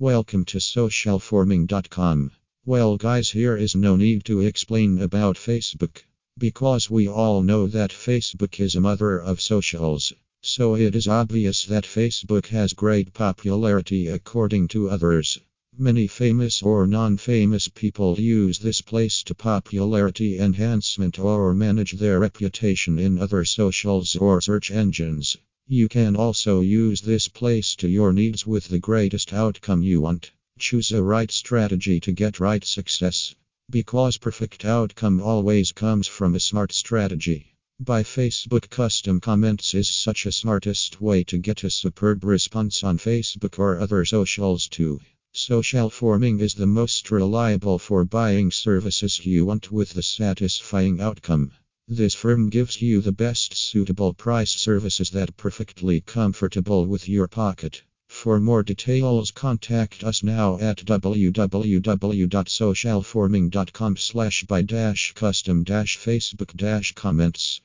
Welcome to socialforming.com. Well, guys, here is no need to explain about Facebook because we all know that Facebook is a mother of socials. So it is obvious that Facebook has great popularity according to others. Many famous or non famous people use this place to popularity enhancement or manage their reputation in other socials or search engines. You can also use this place to your needs with the greatest outcome you want. Choose a right strategy to get right success. Because perfect outcome always comes from a smart strategy. Buy Facebook custom comments is such a smartest way to get a superb response on Facebook or other socials too. Social forming is the most reliable for buying services you want with the satisfying outcome. This firm gives you the best suitable price services that perfectly comfortable with your pocket. For more details contact us now at www.socialforming.com slash buy dash custom dash Facebook dash comments.